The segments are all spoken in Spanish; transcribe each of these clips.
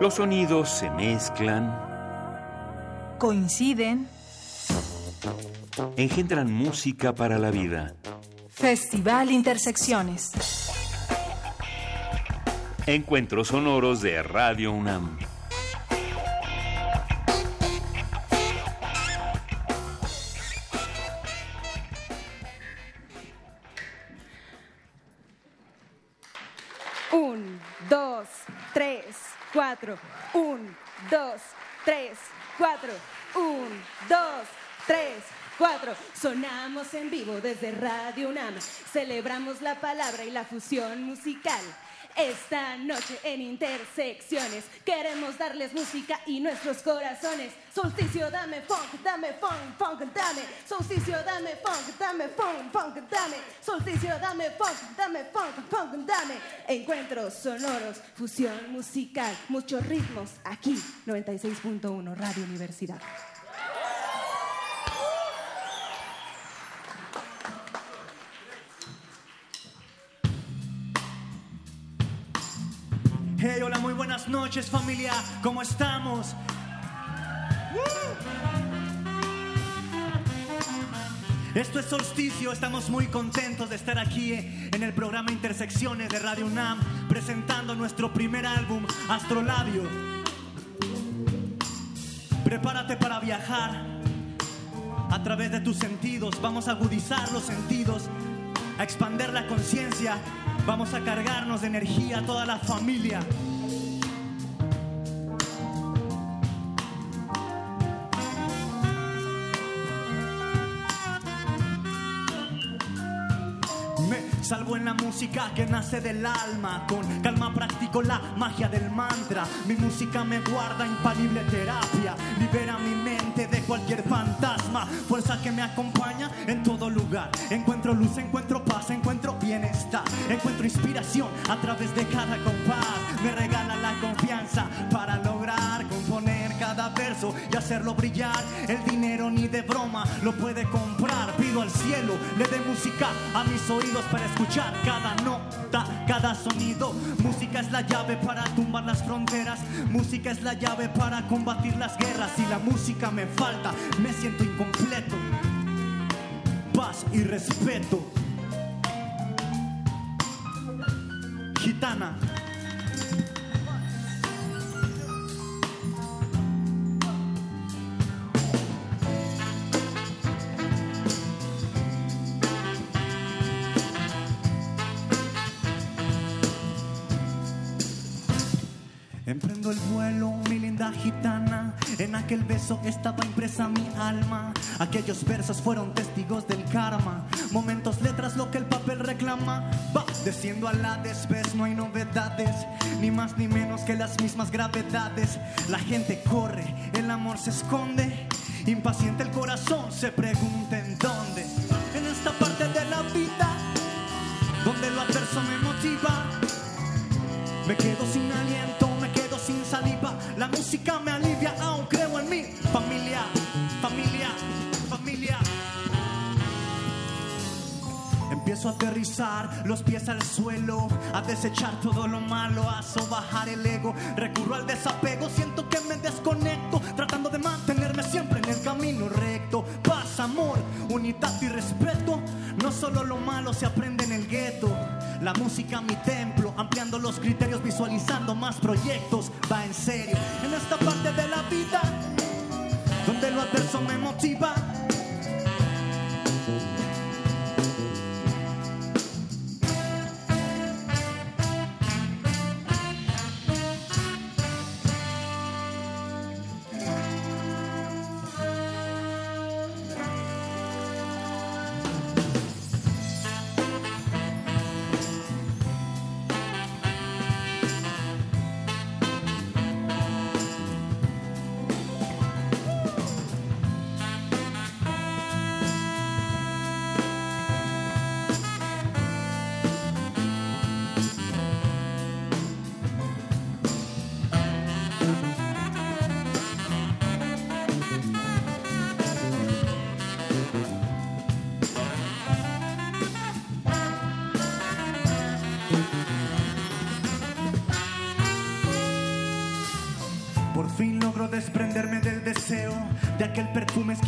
Los sonidos se mezclan, Coinciden. engendran música para la vida. Festival Intersecciones. Encuentros sonoros de Radio UNAM. En vivo desde Radio UNAM. Celebramos la palabra y la fusión musical. Esta noche en Intersecciones queremos darles música y nuestros corazones. Solsticio, dame funk, dame funk, funk, dame. Solsticio, dame funk, dame funk, funk, dame. Solsticio, dame funk, dame funk, funk, dame. Encuentros sonoros, fusión musical, muchos ritmos aquí, 96.1 Radio Universidad. Hey, hola, muy buenas noches familia, ¿cómo estamos? Esto es Solsticio, estamos muy contentos de estar aquí en el programa Intersecciones de Radio UNAM presentando nuestro primer álbum, Astrolabio. Prepárate para viajar a través de tus sentidos, vamos a agudizar los sentidos, a expander la conciencia, vamos a cargarnos de energía a toda la familia. Salvo en la música que nace del alma. Con calma practico la magia del mantra. Mi música me guarda infalible terapia. Libera mi mente de cualquier fantasma. Fuerza que me acompaña en todo lugar. Encuentro luz, encuentro paz, encuentro bienestar. Encuentro inspiración a través de cada compás. Me regala la confianza para componer cada verso y hacerlo brillar. El dinero ni de broma lo puede comprar. Pido al cielo, le dé música a mis oídos para escuchar cada nota, cada sonido. Música es la llave para tumbar las fronteras. Música es la llave para combatir las guerras. Si la música me falta, me siento incompleto. Paz y respeto. Gitana. En aquel beso estaba impresa mi alma. Aquellos versos fueron testigos del karma. Momentos, letras, lo que el papel reclama. Va desciendo a la desvez, no hay novedades. Ni más ni menos que las mismas gravedades. La gente corre, el amor se esconde. Impaciente el corazón se pregunta en dónde. En esta parte de la vida, donde lo adverso me motiva. Me quedo sin aliento, A aterrizar, los pies al suelo, a desechar todo lo malo, a sobajar el ego. Recurro al desapego, siento que me desconecto, tratando de mantenerme siempre en el camino recto. Paz, amor, unidad y respeto. No solo lo malo se aprende en el gueto. La música, mi templo, ampliando los criterios, visualizando más proyectos. Va en serio, en esta parte de la vida, donde lo adverso me motiva.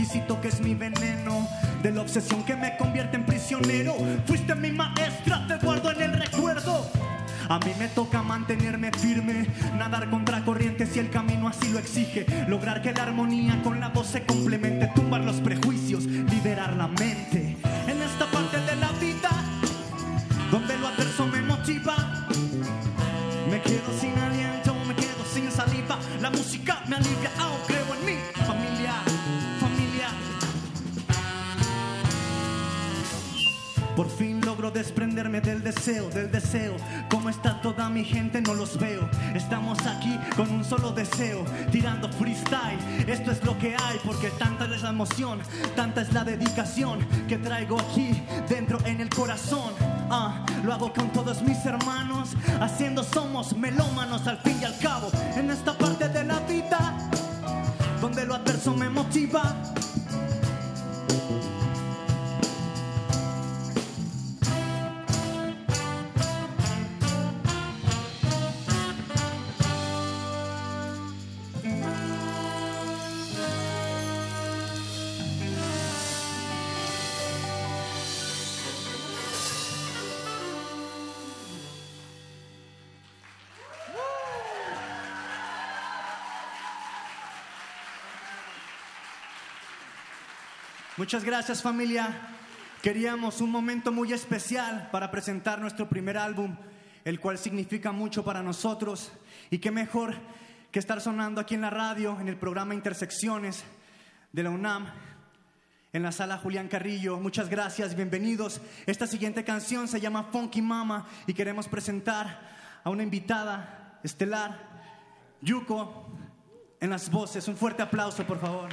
Exquisito que es mi veneno, de la obsesión que me convierte en prisionero. Fuiste mi maestra, te guardo en el recuerdo. A mí me toca mantenerme firme, nadar contra corriente si el camino así lo exige, lograr que la armonía con la voz se complemente, tumbar los prejuicios, liberar la mente. En esta parte de la vida, donde lo adverso me motiva, me quedo sin aliento, me quedo sin saliva, la música me alivia, oh, Por fin logro desprenderme del deseo, del deseo. Como está toda mi gente, no los veo. Estamos aquí con un solo deseo, tirando freestyle. Esto es lo que hay, porque tanta es la emoción, tanta es la dedicación que traigo aquí dentro en el corazón. Ah, lo hago con todos mis hermanos, haciendo somos melómanos al fin y al cabo. En esta parte de la vida, donde lo adverso me motiva. Muchas gracias familia. Queríamos un momento muy especial para presentar nuestro primer álbum, el cual significa mucho para nosotros. Y qué mejor que estar sonando aquí en la radio, en el programa Intersecciones de la UNAM, en la sala Julián Carrillo. Muchas gracias, bienvenidos. Esta siguiente canción se llama Funky Mama y queremos presentar a una invitada estelar, Yuko, en las voces. Un fuerte aplauso, por favor.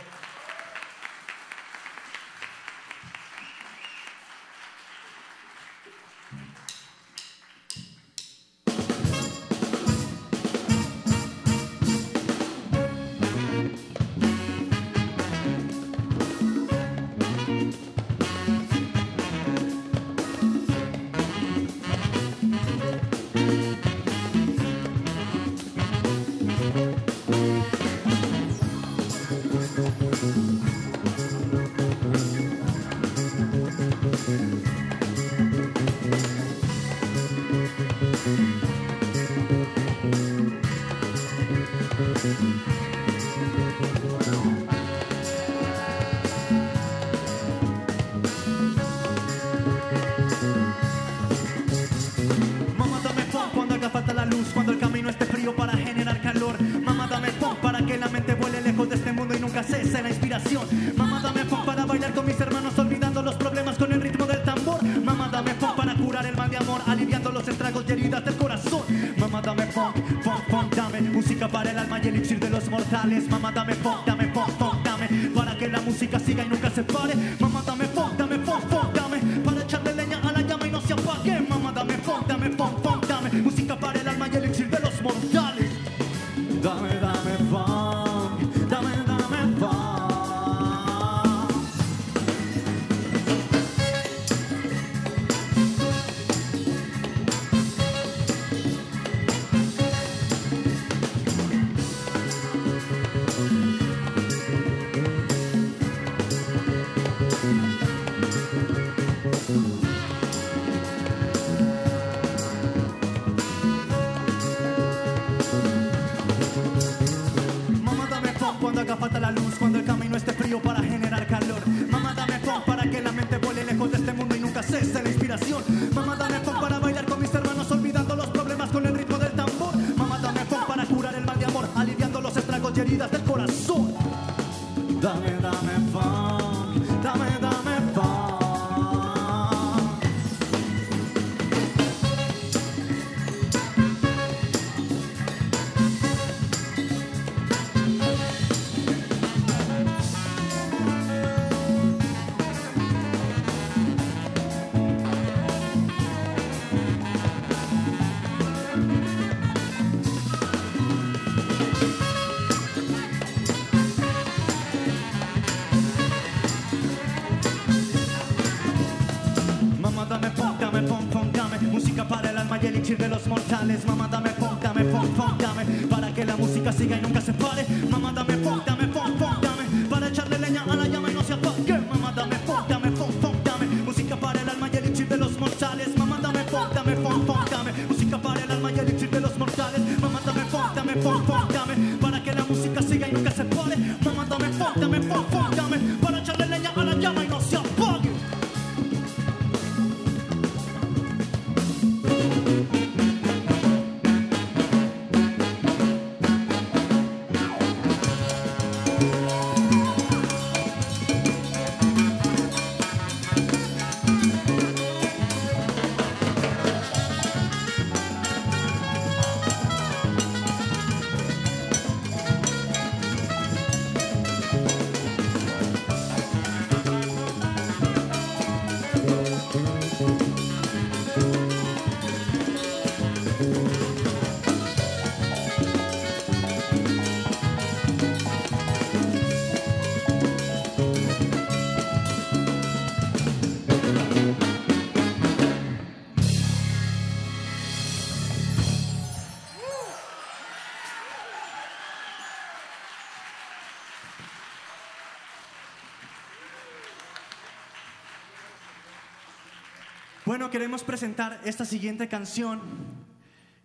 Queremos presentar esta siguiente canción,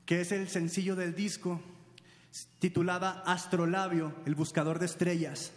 que es el sencillo del disco, titulada Astrolabio, el buscador de estrellas.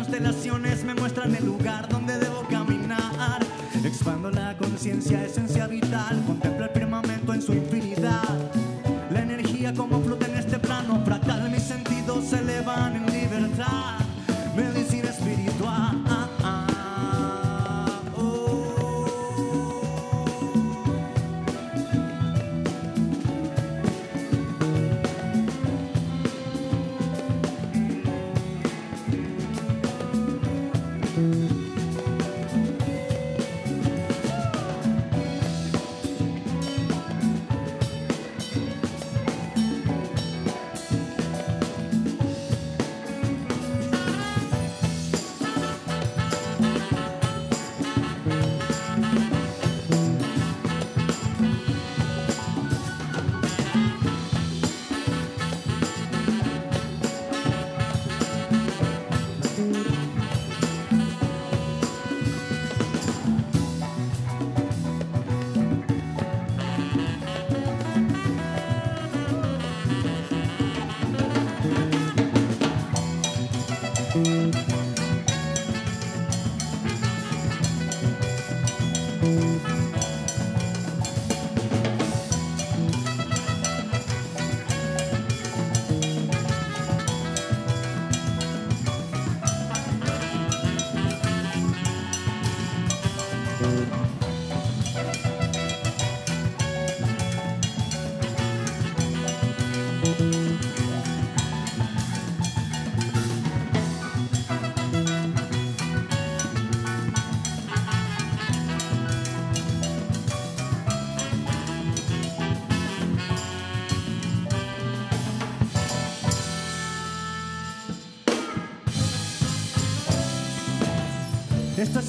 Constelaciones me muestran el lugar donde debo caminar. Expando la conciencia, esencia vital. Contemplo el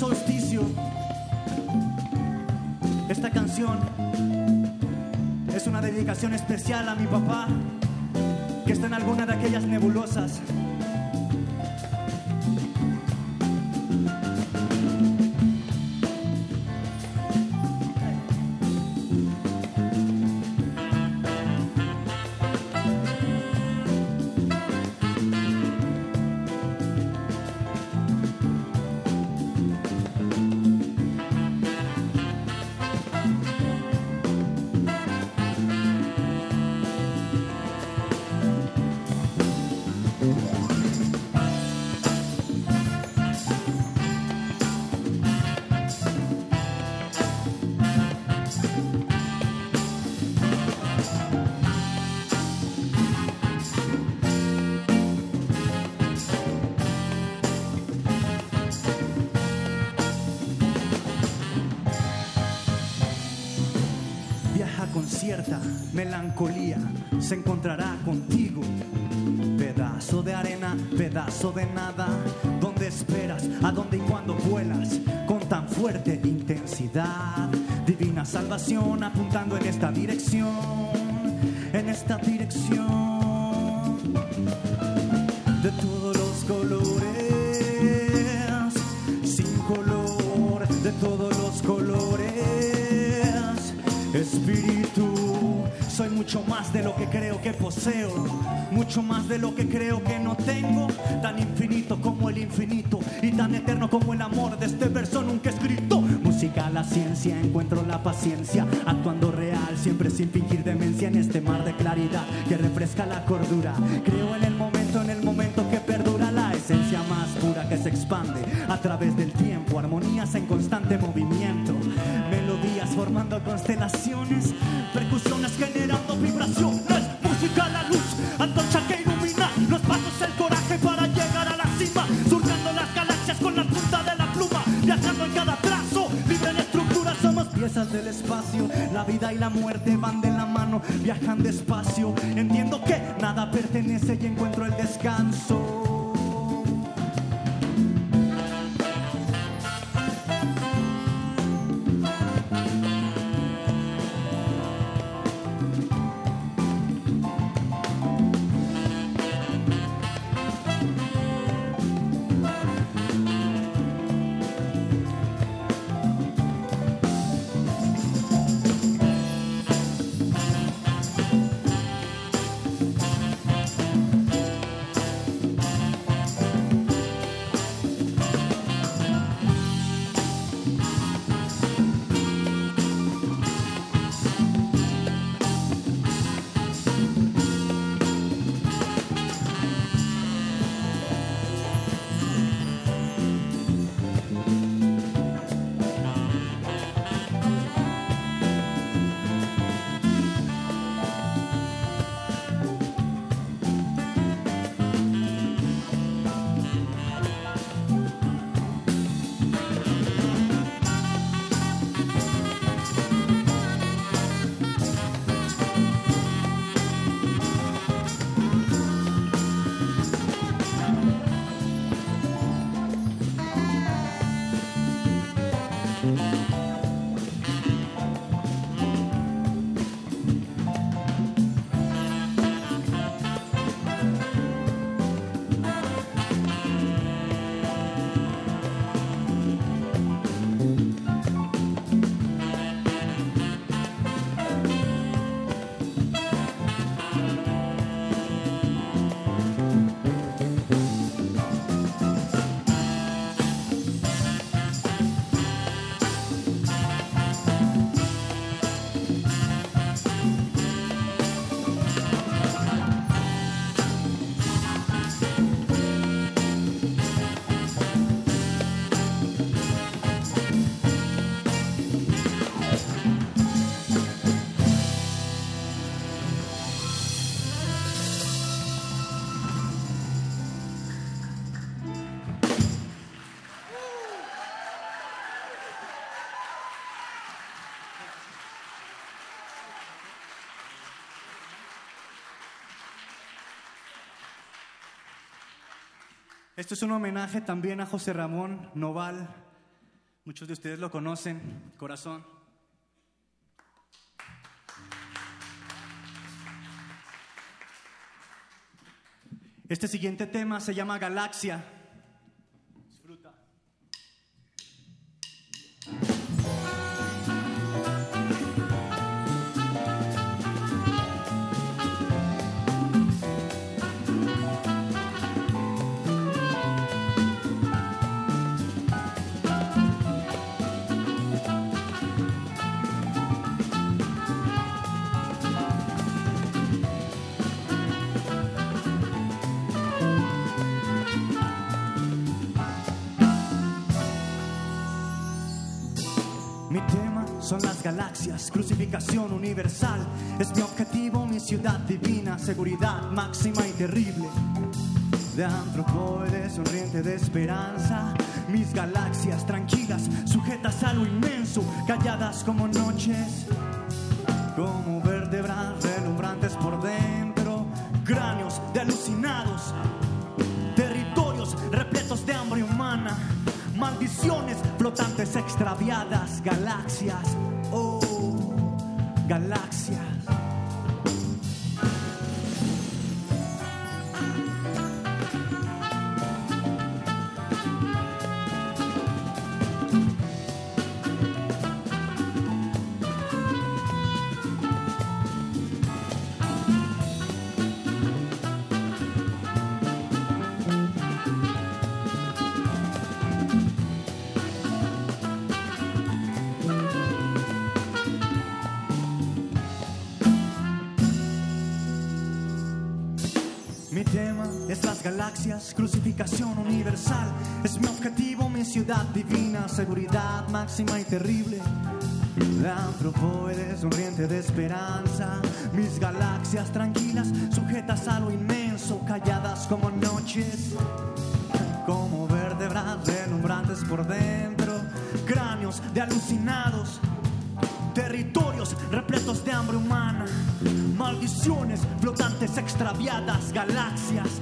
solsticio, esta canción es una dedicación especial a mi papá, que está en alguna de aquellas nebulosas. Contigo. Pedazo de arena, pedazo de nada, ¿dónde esperas? ¿A dónde y cuándo vuelas? Con tan fuerte intensidad, divina salvación apuntando en esta dirección, mucho más de lo que creo que poseo, mucho más de lo que creo que no tengo, tan infinito como el infinito y tan eterno como el amor de este verso nunca escrito. Música, la ciencia, encuentro la paciencia, actuando real, siempre sin fingir demencia en este mar de claridad que refresca la cordura. Creo en el momento, en el momento que perdura la esencia más pura que se expande a través del tiempo, armonías en constante movimiento, melodías formando constelaciones, percusiones generando la vida y la muerte van de la mano, viajan despacio, entiendo que nada pertenece y encuentro Esto es un homenaje también a José Ramón Noval. Muchos de ustedes lo conocen, corazón. Este siguiente tema se llama Galaxia. Galaxias, crucificación universal. Es mi objetivo, mi ciudad divina, seguridad máxima y terrible. De antropoide, sonriente de esperanza. Mis galaxias tranquilas, sujetas a lo inmenso, calladas como noches como vértebras relumbrantes por dentro, cráneos de alucinados, territorios repletos de hambre humana, maldiciones flotantes extraviadas, galaxias, oh, galaxias. Es mi objetivo, mi ciudad divina, seguridad máxima y terrible. La antropoide sonriente de esperanza. Mis galaxias tranquilas, sujetas a lo inmenso, calladas como noches. Como vértebras relumbrantes por dentro, cráneos de alucinados territorios repletos de hambre humana, maldiciones flotantes extraviadas, galaxias,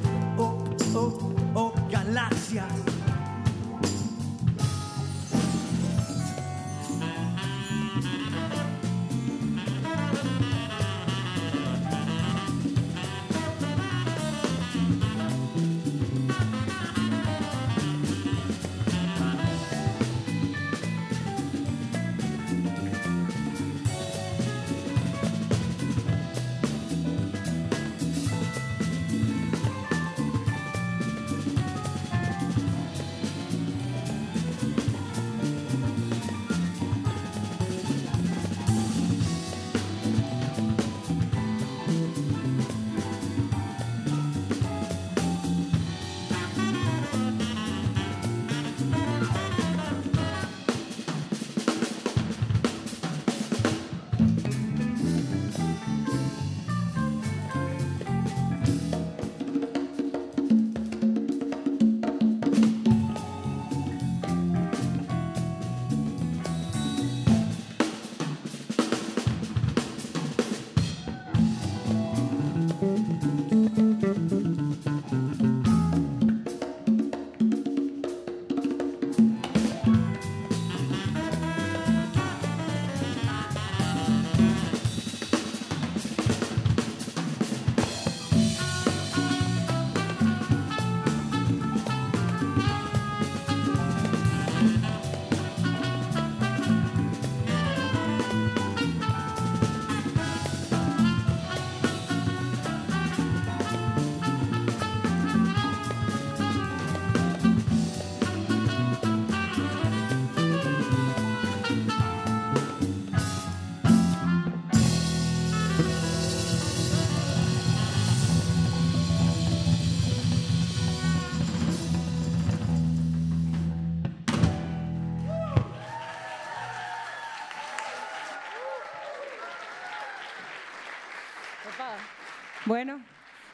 Bueno,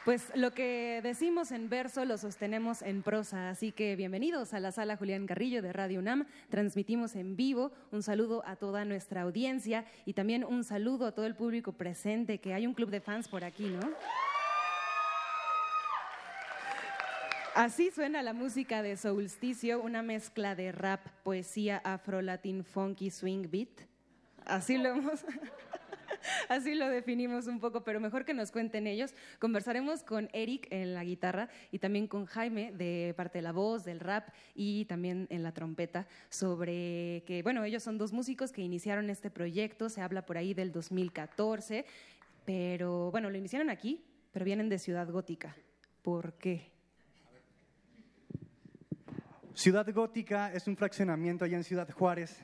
pues lo que decimos en verso lo sostenemos en prosa, así que bienvenidos a la sala Julián Carrillo de Radio UNAM. Transmitimos en vivo. Un saludo a toda nuestra audiencia y también un saludo a todo el público presente, que hay un club de fans por aquí, ¿no? Así suena la música de Solsticio, una mezcla de rap, poesía, afro, latin, funky, swing, beat. Así lo hemos... Así lo definimos un poco, pero mejor que nos cuenten ellos. Conversaremos con Eric en la guitarra y también con Jaime de parte de la voz, del rap y también en la trompeta sobre que, bueno, ellos son dos músicos que iniciaron este proyecto, se habla por ahí del 2014, pero bueno, lo iniciaron aquí, pero vienen de Ciudad Gótica. ¿Por qué? Ciudad Gótica es un fraccionamiento allá en Ciudad Juárez.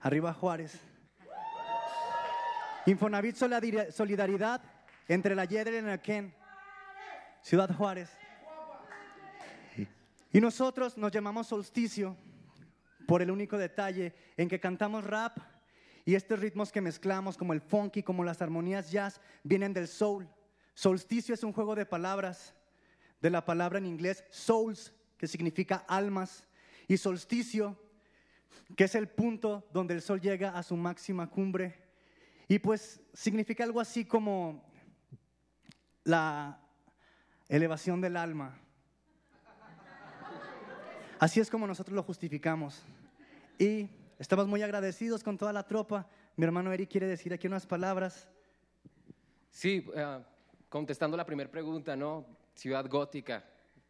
Arriba Juárez. Infonavit Solidari- Solidaridad entre la Yedra y Ken. Ciudad Juárez. Y nosotros nos llamamos Solsticio por el único detalle en que cantamos rap y estos ritmos que mezclamos como el funky, como las armonías jazz, vienen del soul. Solsticio es un juego de palabras de la palabra en inglés souls, que significa almas, y solsticio, que es el punto donde el sol llega a su máxima cumbre Y pues significa algo así como la elevación del alma. Así es como nosotros lo justificamos. Y estamos muy agradecidos con toda la tropa. Mi hermano Eric quiere decir aquí unas palabras. Sí, uh, contestando la primera pregunta, ¿no? Ciudad gótica.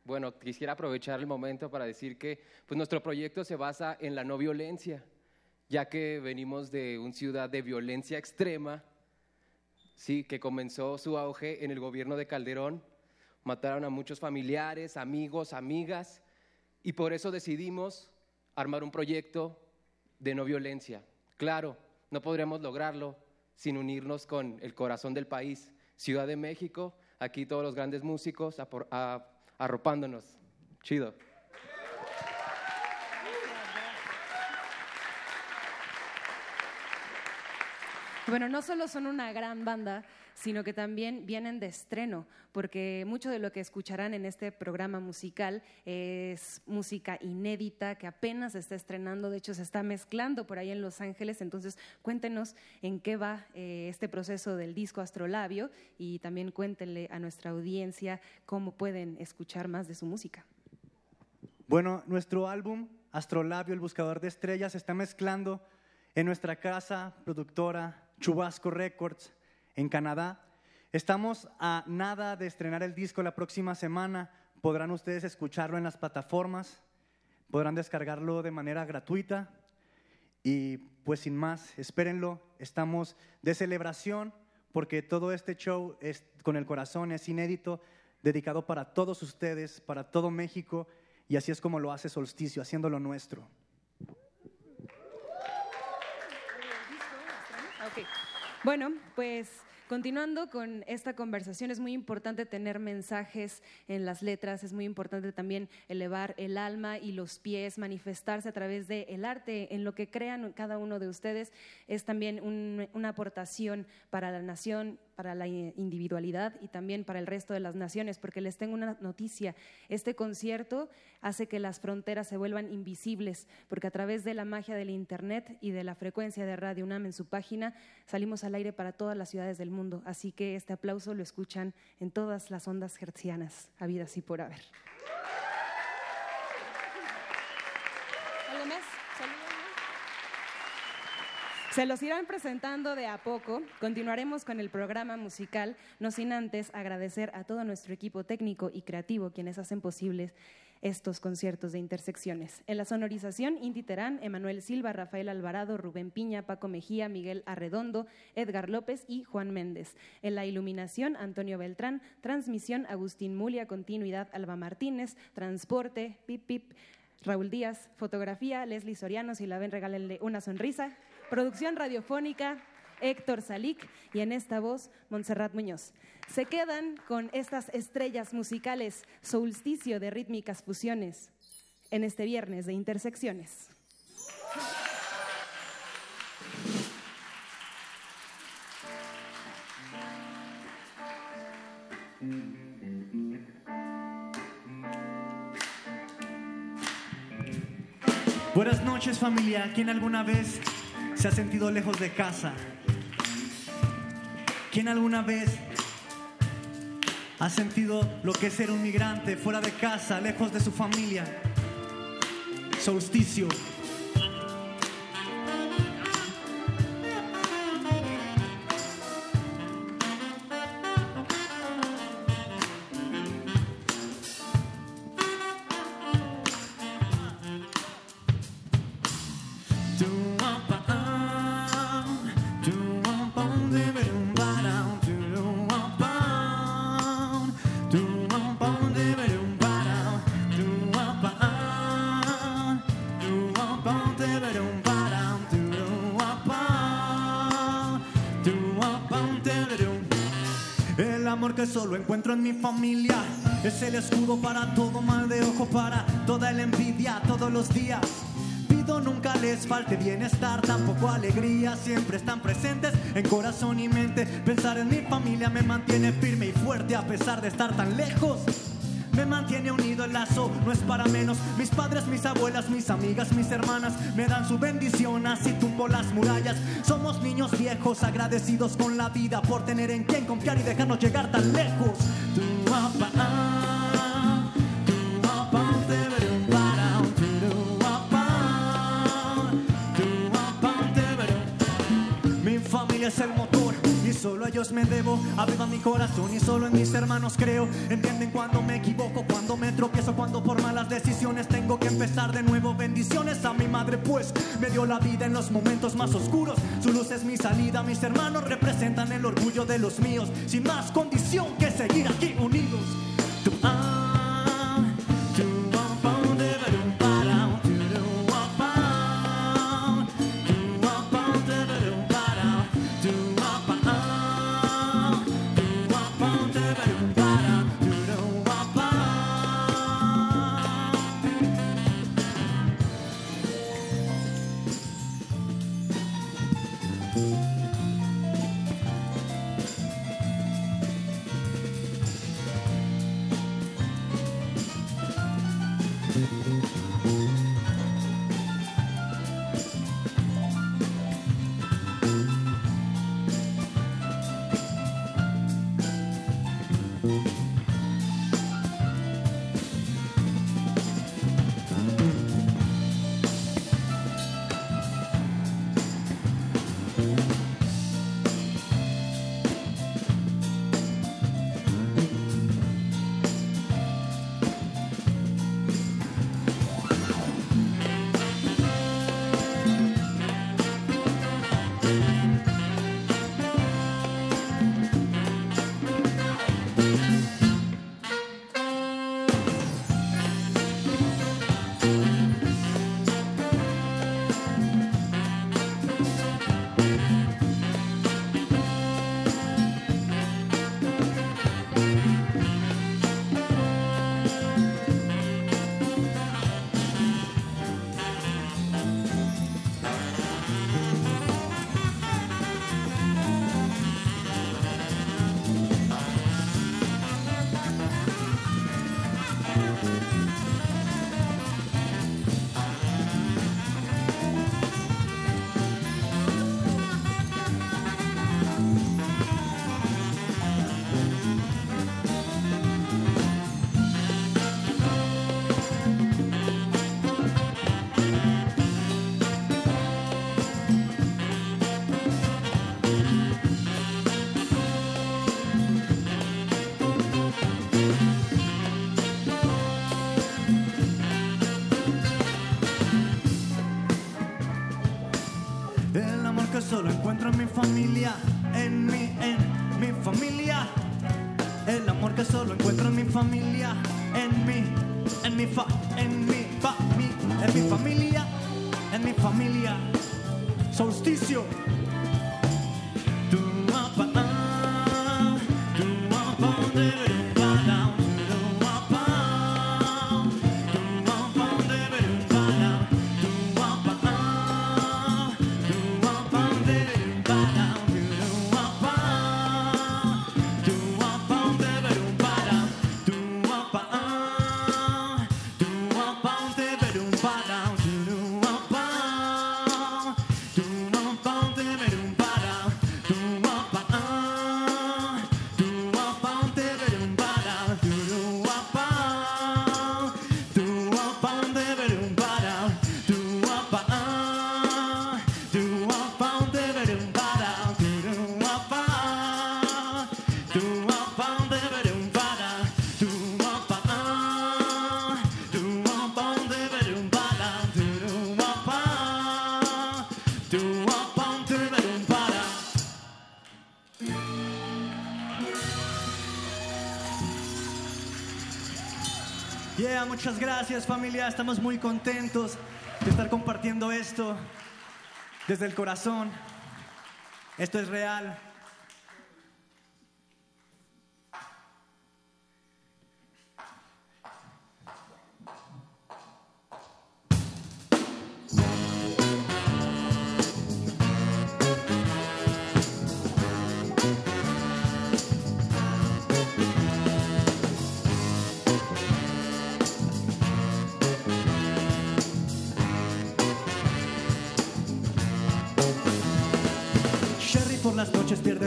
Bueno, quisiera aprovechar el momento para decir que pues, nuestro proyecto se basa en la no violencia, ya que venimos de una ciudad de violencia extrema, sí, que comenzó su auge en el gobierno de Calderón. Mataron a muchos familiares, amigos, amigas, y por eso decidimos armar un proyecto de no violencia. Claro, no podremos lograrlo sin unirnos con el corazón del país, Ciudad de México, aquí todos los grandes músicos arropándonos. Chido. Bueno, no solo son una gran banda, sino que también vienen de estreno, porque mucho de lo que escucharán en este programa musical es música inédita que apenas se está estrenando, de hecho se está mezclando por ahí en Los Ángeles, entonces cuéntenos en qué va eh, este proceso del disco Astrolabio y también cuéntenle a nuestra audiencia cómo pueden escuchar más de su música. Bueno, nuestro álbum Astrolabio, el buscador de estrellas, se está mezclando en nuestra casa productora Chubasco Records en Canadá. Estamos a nada de estrenar el disco la próxima semana. Podrán ustedes escucharlo en las plataformas, podrán descargarlo de manera gratuita. Y pues sin más, espérenlo. Estamos de celebración porque todo este show es con el corazón, es inédito, dedicado para todos ustedes, para todo México. Y así es como lo hace Solsticio, haciéndolo nuestro. Bueno, pues continuando con esta conversación, es muy importante tener mensajes en las letras, es muy importante también elevar el alma y los pies, manifestarse a través del el arte, en lo que crean cada uno de ustedes, es también una aportación para la nación, para la individualidad y también para el resto de las naciones, porque les tengo una noticia. Este concierto hace que las fronteras se vuelvan invisibles, porque a través de la magia del Internet y de la frecuencia de Radio UNAM en su página, salimos al aire para todas las ciudades del mundo. Así que este aplauso lo escuchan en todas las ondas hertzianas, habidas y por haber. Se los irán presentando de a poco. Continuaremos con el programa musical, no sin antes agradecer a todo nuestro equipo técnico y creativo quienes hacen posibles estos conciertos de intersecciones. En la sonorización, Inti Terán, Emanuel Silva, Rafael Alvarado, Rubén Piña, Paco Mejía, Miguel Arredondo, Edgar López y Juan Méndez. En la iluminación, Antonio Beltrán. Transmisión, Agustín Mulia. Continuidad, Alba Martínez. Transporte, Pip Pip. Raúl Díaz, fotografía, Leslie Soriano, si la ven, regálenle una sonrisa. Producción radiofónica, Héctor Salic y en esta voz, Montserrat Muñoz. Se quedan con estas estrellas musicales, solsticio de rítmicas fusiones, en este viernes de intersecciones. Buenas noches familia, ¿quién alguna vez se ha sentido lejos de casa? ¿Quién alguna vez ha sentido lo que es ser un migrante fuera de casa, lejos de su familia? Solsticio. Solo encuentro en mi familia. Es el escudo para todo mal de ojo, para toda la envidia todos los días. Pido nunca les falte bienestar, tampoco alegría, siempre están presentes en corazón y mente. Pensar en mi familia me mantiene firme y fuerte a pesar de estar tan lejos. Me mantiene unido el lazo, no es para menos. Mis padres, mis abuelas, mis amigas, mis hermanas me dan su bendición, así tumbo las murallas. Somos niños viejos, agradecidos con la vida por tener en quien confiar y dejarnos llegar tan lejos. Papá, ellos me debo. Aviva mi corazón y solo en mis hermanos creo. Entienden cuando me equivoco, cuando me tropiezo, cuando por malas decisiones tengo que empezar de nuevo. Bendiciones a mi madre, pues me dio la vida en los momentos más oscuros. Su luz es mi salida, mis hermanos representan el orgullo de los míos. Sin más condición que seguir aquí unidos. Tu solo encuentro en mi familia, en mi, en mi familia. El amor que solo encuentro en mi familia, en mi, en mi fa, en mi fa, mi, en mi familia, en mi familia. Solsticio. Muchas gracias familia, estamos muy contentos de estar compartiendo esto desde el corazón. Esto es real.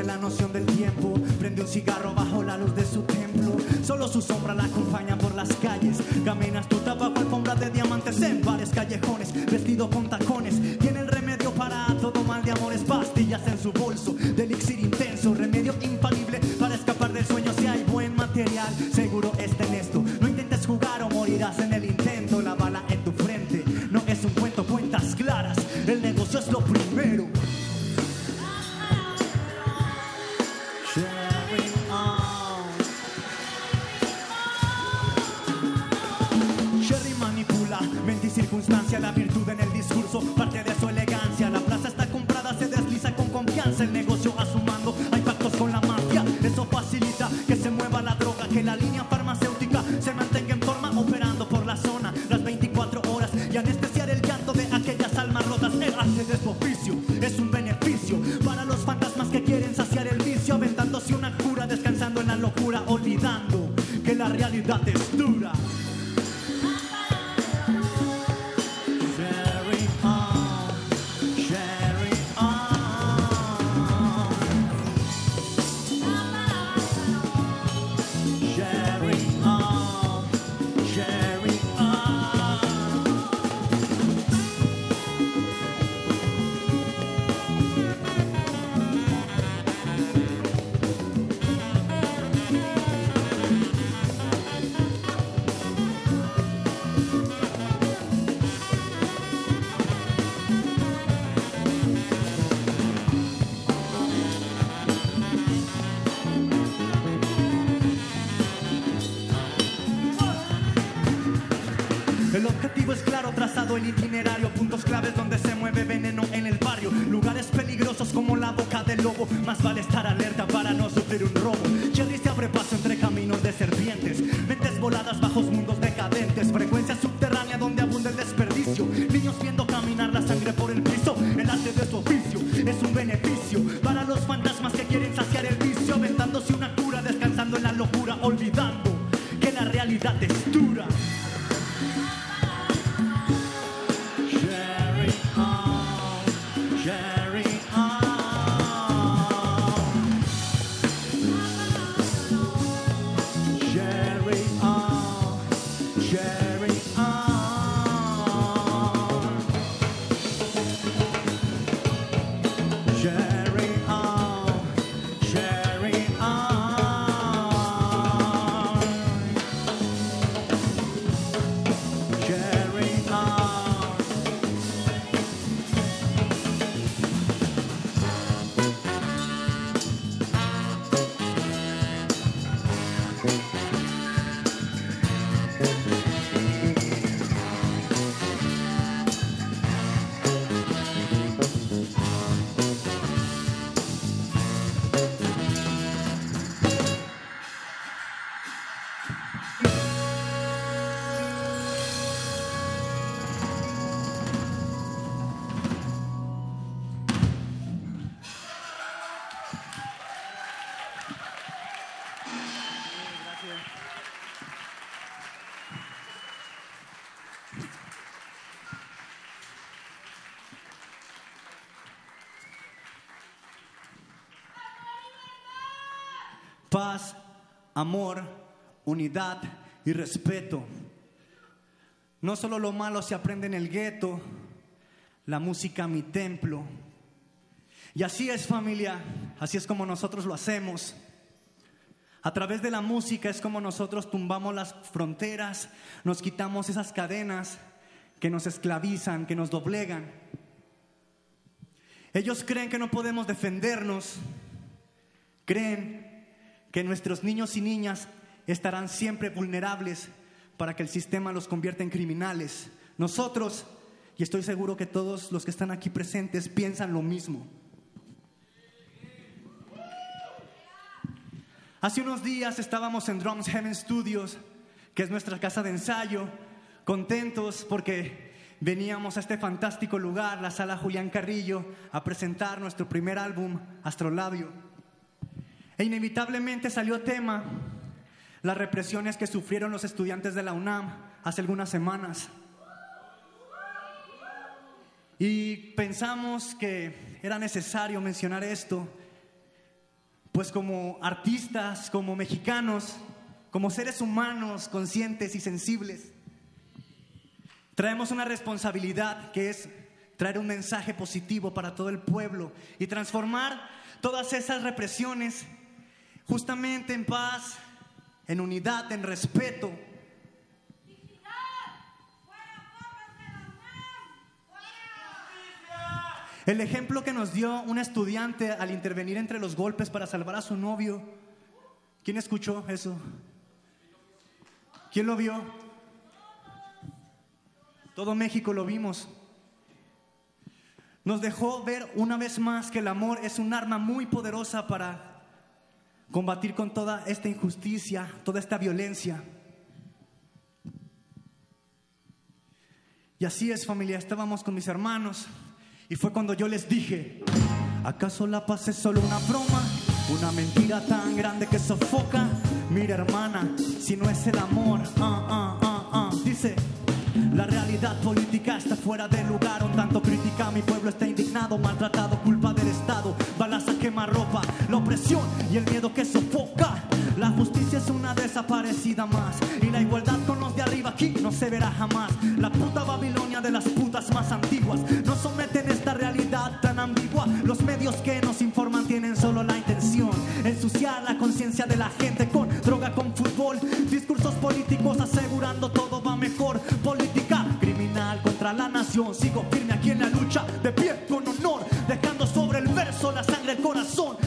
la noción del tiempo. Prende un cigarro bajo la luz de su templo. Solo su sombra la acompaña por las calles. paz, amor, unidad y respeto. No solo lo malo se aprende en el gueto, la música mi templo. Y así es familia, así es como nosotros lo hacemos. A través de la música es como nosotros tumbamos las fronteras, nos quitamos esas cadenas que nos esclavizan, que nos doblegan. Ellos creen que no podemos defendernos, creen que nuestros niños y niñas estarán siempre vulnerables para que el sistema los convierta en criminales. Nosotros, y estoy seguro que todos los que están aquí presentes piensan lo mismo. Hace unos días estábamos en Drums Heaven Studios, que es nuestra casa de ensayo, contentos porque veníamos a este fantástico lugar, la sala Julián Carrillo, a presentar nuestro primer álbum, Astrolabio. E inevitablemente salió tema las represiones que sufrieron los estudiantes de la UNAM hace algunas semanas. Y pensamos que era necesario mencionar esto, pues como artistas, como mexicanos, como seres humanos conscientes y sensibles, traemos una responsabilidad que es traer un mensaje positivo para todo el pueblo y transformar todas esas represiones justamente en paz, en unidad, en respeto. El ejemplo que nos dio un estudiante al intervenir entre los golpes para salvar a su novio. ¿Quién escuchó eso? ¿Quién lo vio? Todo México lo vimos. Nos dejó ver una vez más que el amor es un arma muy poderosa para combatir con toda esta injusticia, toda esta violencia. Y así es familia, estábamos con mis hermanos y fue cuando yo les dije, ¿acaso la paz es solo una broma? Una mentira tan grande que sofoca. Mira hermana, si no es el amor, ah, ah, ah, dice... La realidad política está fuera de lugar, un tanto crítica, mi pueblo está indignado, maltratado, culpa del Estado, balas a la opresión y el miedo que sofoca. La justicia es una desaparecida más y la igualdad con los de arriba aquí no se verá jamás. La puta Babilonia de las putas más antiguas nos someten esta realidad tan ambigua. Los medios que nos informan tienen solo la intención ensuciar la conciencia de la gente con droga, con fútbol, discursos políticos asegurando todo va mejor. Política criminal contra la nación. Sigo firme aquí en la lucha, de pie con honor, dejando sobre el verso la sangre el corazón,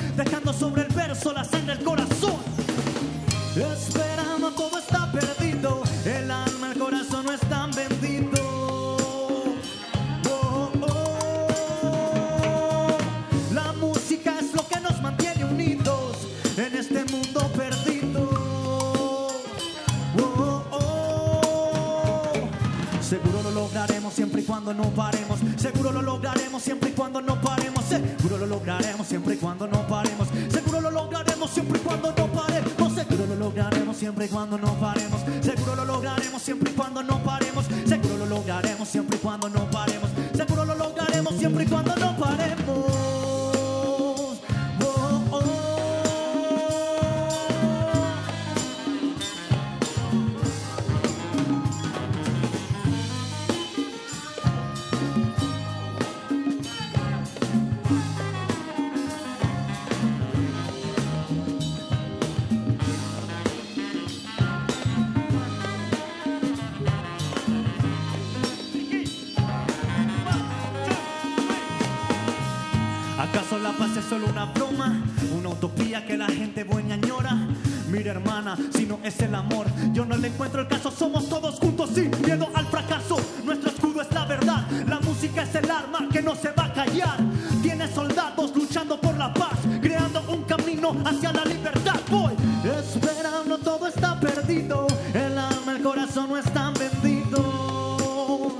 hacia la libertad. Voy esperando, todo está perdido. El alma, el corazón no están vendidos. Oh,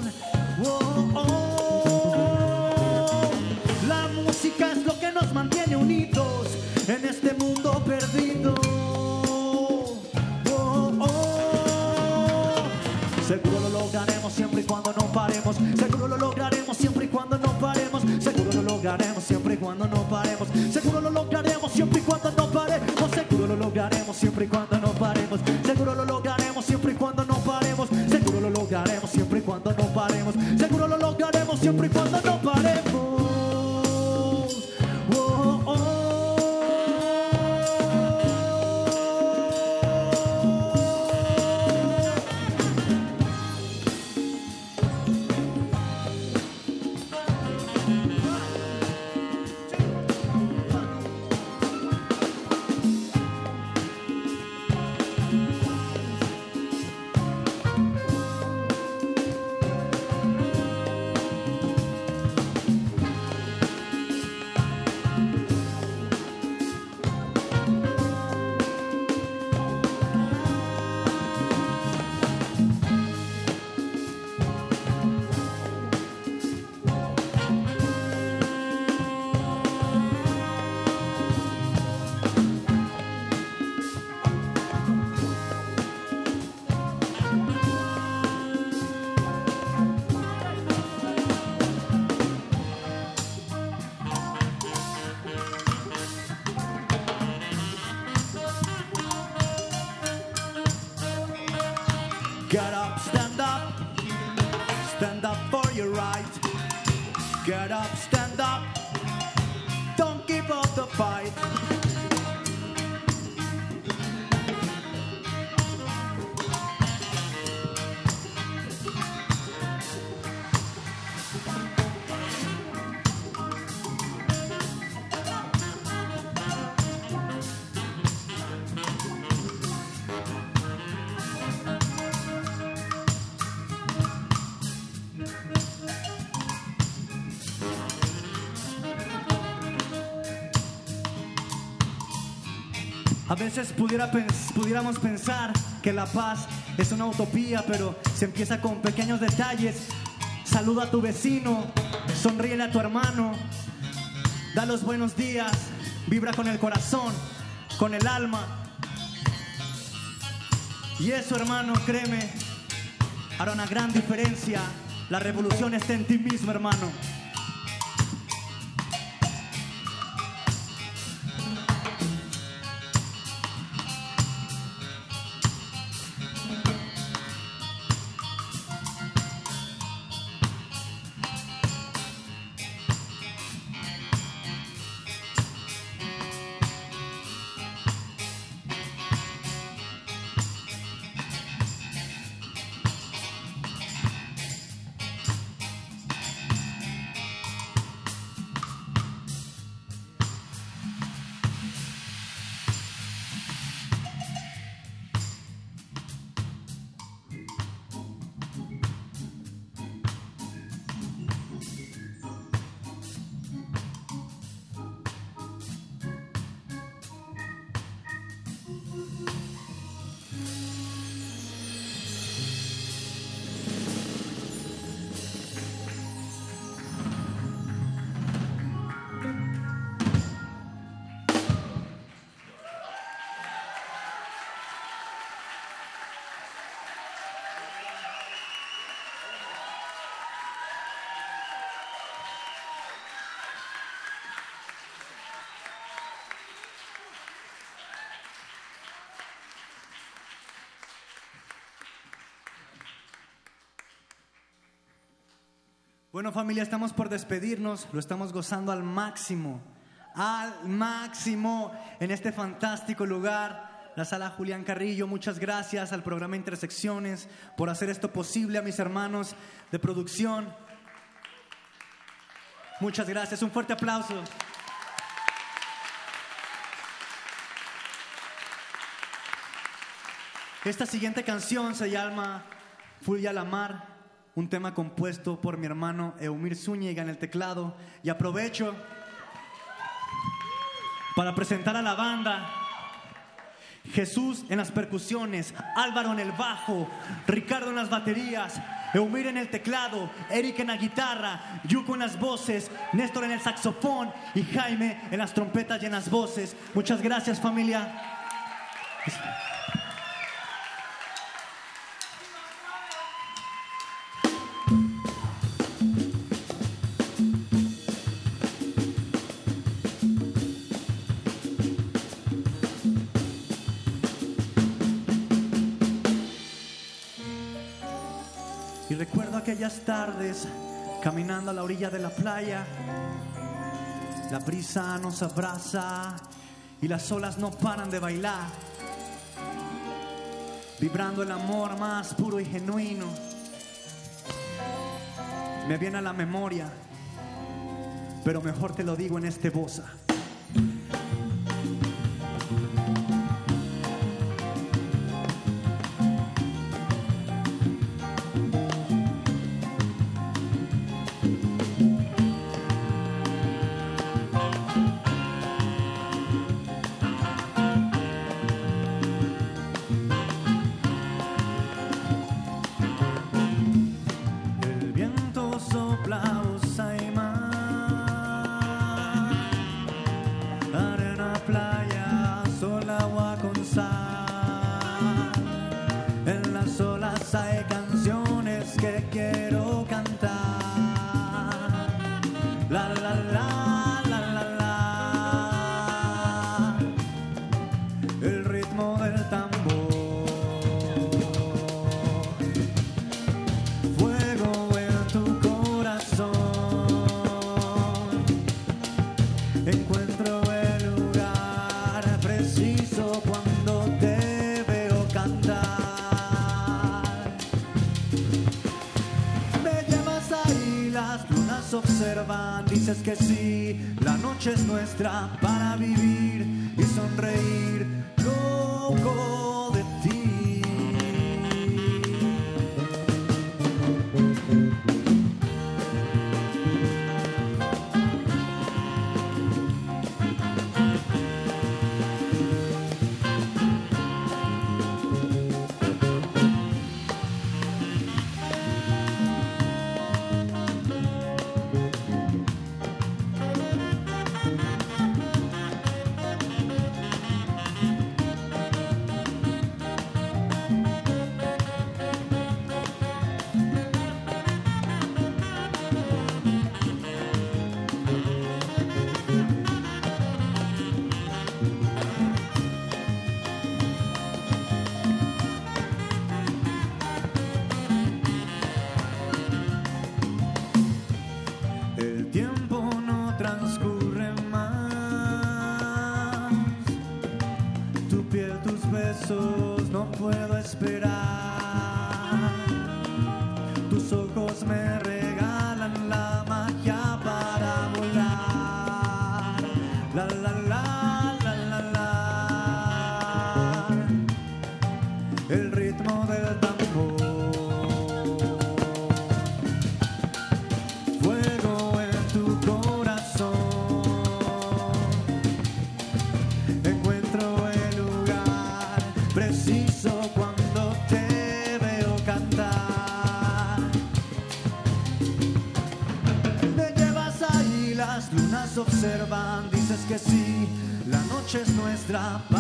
oh. La música es lo que nos mantiene unidos en este mundo perdido. Oh, oh. Seguro lo lograremos siempre y cuando no paremos. Seguro lo lograremos siempre y cuando no paremos. Seguro lo lograremos siempre y cuando no paremos. Seguro Got up, veces pudiera pudiéramos pensar que la paz es una utopía, pero se empieza con pequeños detalles. Saluda a tu vecino, sonríele a tu hermano, da los buenos días, vibra con el corazón, con el alma. Y eso, hermano, créeme, hará una gran diferencia. La revolución está en ti mismo, hermano. Bueno familia, estamos por despedirnos, lo estamos gozando al máximo, al máximo en este fantástico lugar, la sala Julián Carrillo. Muchas gracias al programa Intersecciones por hacer esto posible, a mis hermanos de producción. Muchas gracias, un fuerte aplauso. Esta siguiente canción se llama Fui a la mar, un tema compuesto por mi hermano Eumir Zúñiga en el teclado. Y aprovecho para presentar a la banda. Jesús en las percusiones, Álvaro en el bajo, Ricardo en las baterías, Eumir en el teclado, Eric en la guitarra, Yuko en las voces, Néstor en el saxofón y Jaime en las trompetas y en las voces. Muchas gracias familia. Tardes caminando a la orilla de la playa. La brisa nos abraza y las olas no paran de bailar. Vibrando el amor más puro y genuino. Me viene a la memoria, pero mejor te lo digo en este bosa. observan, dices que sí, la noche es nuestra para vivir y sonreír, loco. drop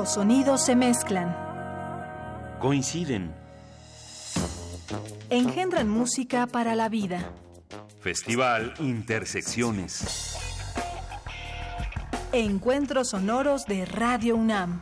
Los sonidos se mezclan. Coinciden. Engendran música para la vida. Festival Intersecciones. Encuentros sonoros de Radio UNAM.